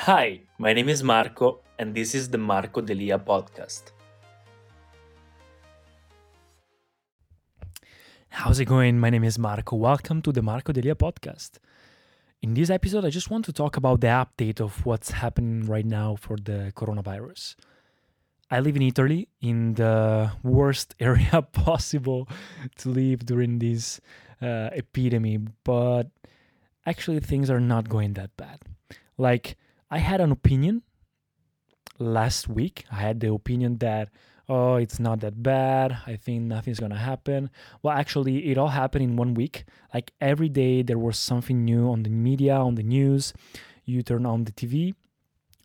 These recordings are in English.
Hi, my name is Marco, and this is the Marco Delia podcast. How's it going? My name is Marco. Welcome to the Marco Delia podcast. In this episode, I just want to talk about the update of what's happening right now for the coronavirus. I live in Italy, in the worst area possible to live during this uh, epidemic, but actually, things are not going that bad. Like, I had an opinion last week. I had the opinion that, oh, it's not that bad. I think nothing's going to happen. Well, actually, it all happened in one week. Like every day, there was something new on the media, on the news. You turn on the TV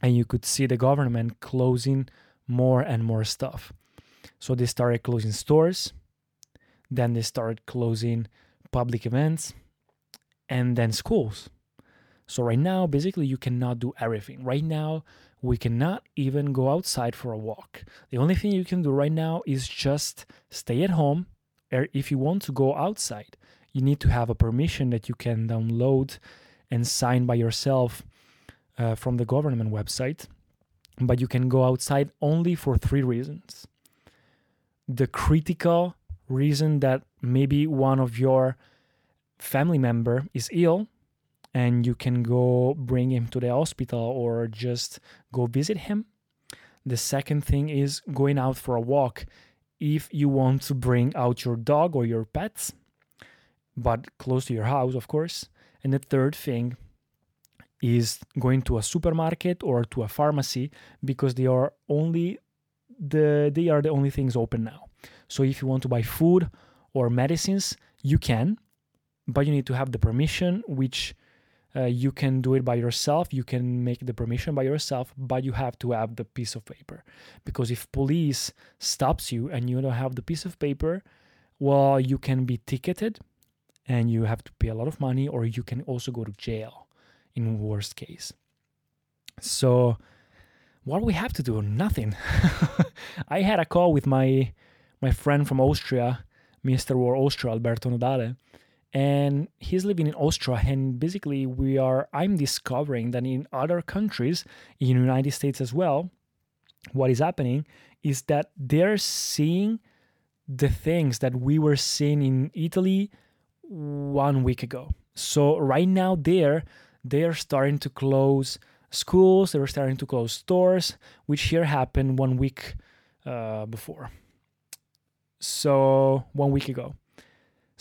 and you could see the government closing more and more stuff. So they started closing stores, then they started closing public events, and then schools. So right now, basically, you cannot do everything. Right now, we cannot even go outside for a walk. The only thing you can do right now is just stay at home. Or if you want to go outside, you need to have a permission that you can download and sign by yourself uh, from the government website but you can go outside only for three reasons. The critical reason that maybe one of your family member is ill and you can go bring him to the hospital or just go visit him. The second thing is going out for a walk if you want to bring out your dog or your pets, but close to your house, of course. And the third thing is going to a supermarket or to a pharmacy because they are only the they are the only things open now. So if you want to buy food or medicines, you can, but you need to have the permission which uh, you can do it by yourself you can make the permission by yourself but you have to have the piece of paper because if police stops you and you don't have the piece of paper well you can be ticketed and you have to pay a lot of money or you can also go to jail in worst case. So what we have to do? Nothing. I had a call with my my friend from Austria, Mr. War Austria, Alberto Nodale, and he's living in Austria. And basically, we are. I'm discovering that in other countries, in United States as well, what is happening is that they're seeing the things that we were seeing in Italy one week ago. So right now, there they are starting to close schools, they're starting to close stores, which here happened one week uh, before. So, one week ago.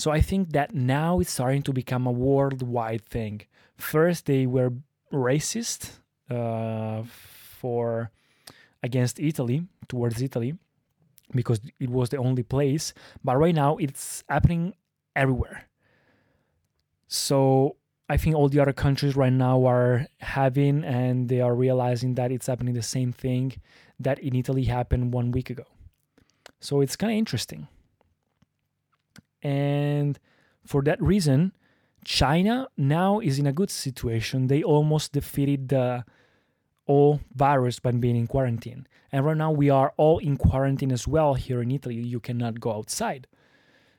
So, I think that now it's starting to become a worldwide thing. First, they were racist uh, for against Italy, towards Italy, because it was the only place. But right now, it's happening everywhere. So I think all the other countries right now are having and they are realizing that it's happening the same thing that in Italy happened one week ago. So it's kind of interesting. And for that reason, China now is in a good situation. They almost defeated the all virus by being in quarantine. And right now we are all in quarantine as well here in Italy. You cannot go outside.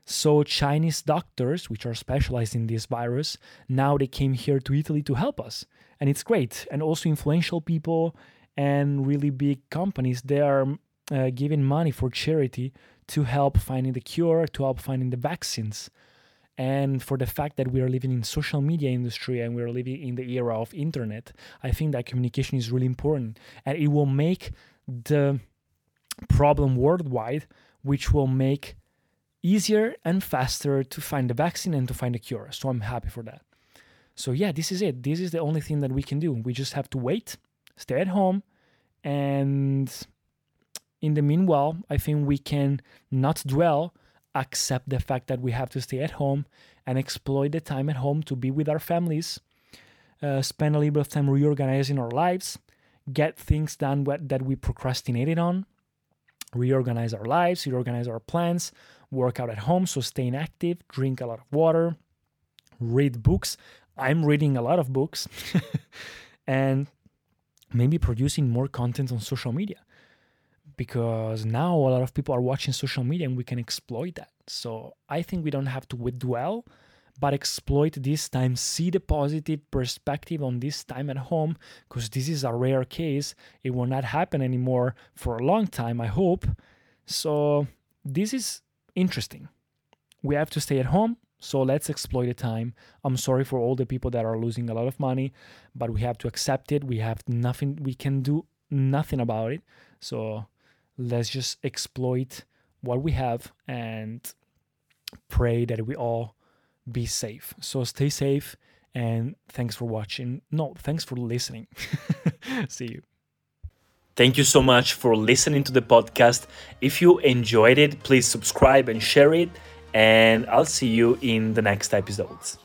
So Chinese doctors, which are specialized in this virus, now they came here to Italy to help us. And it's great. And also influential people and really big companies, they are uh, giving money for charity to help finding the cure, to help finding the vaccines. And for the fact that we are living in social media industry and we are living in the era of internet, I think that communication is really important. And it will make the problem worldwide, which will make easier and faster to find the vaccine and to find a cure. So I'm happy for that. So yeah, this is it. This is the only thing that we can do. We just have to wait, stay at home, and in the meanwhile, I think we can not dwell, accept the fact that we have to stay at home and exploit the time at home to be with our families, uh, spend a little bit of time reorganizing our lives, get things done that we procrastinated on, reorganize our lives, reorganize our plans, work out at home, so staying active, drink a lot of water, read books. I'm reading a lot of books and maybe producing more content on social media because now a lot of people are watching social media and we can exploit that. So I think we don't have to dwell, but exploit this time, see the positive perspective on this time at home, because this is a rare case. It will not happen anymore for a long time, I hope. So, this is interesting. We have to stay at home, so let's exploit the time. I'm sorry for all the people that are losing a lot of money, but we have to accept it. We have nothing, we can do nothing about it. So let's just exploit what we have and pray that we all be safe. So stay safe and thanks for watching. No, thanks for listening. See you. Thank you so much for listening to the podcast. If you enjoyed it, please subscribe and share it and I'll see you in the next episodes.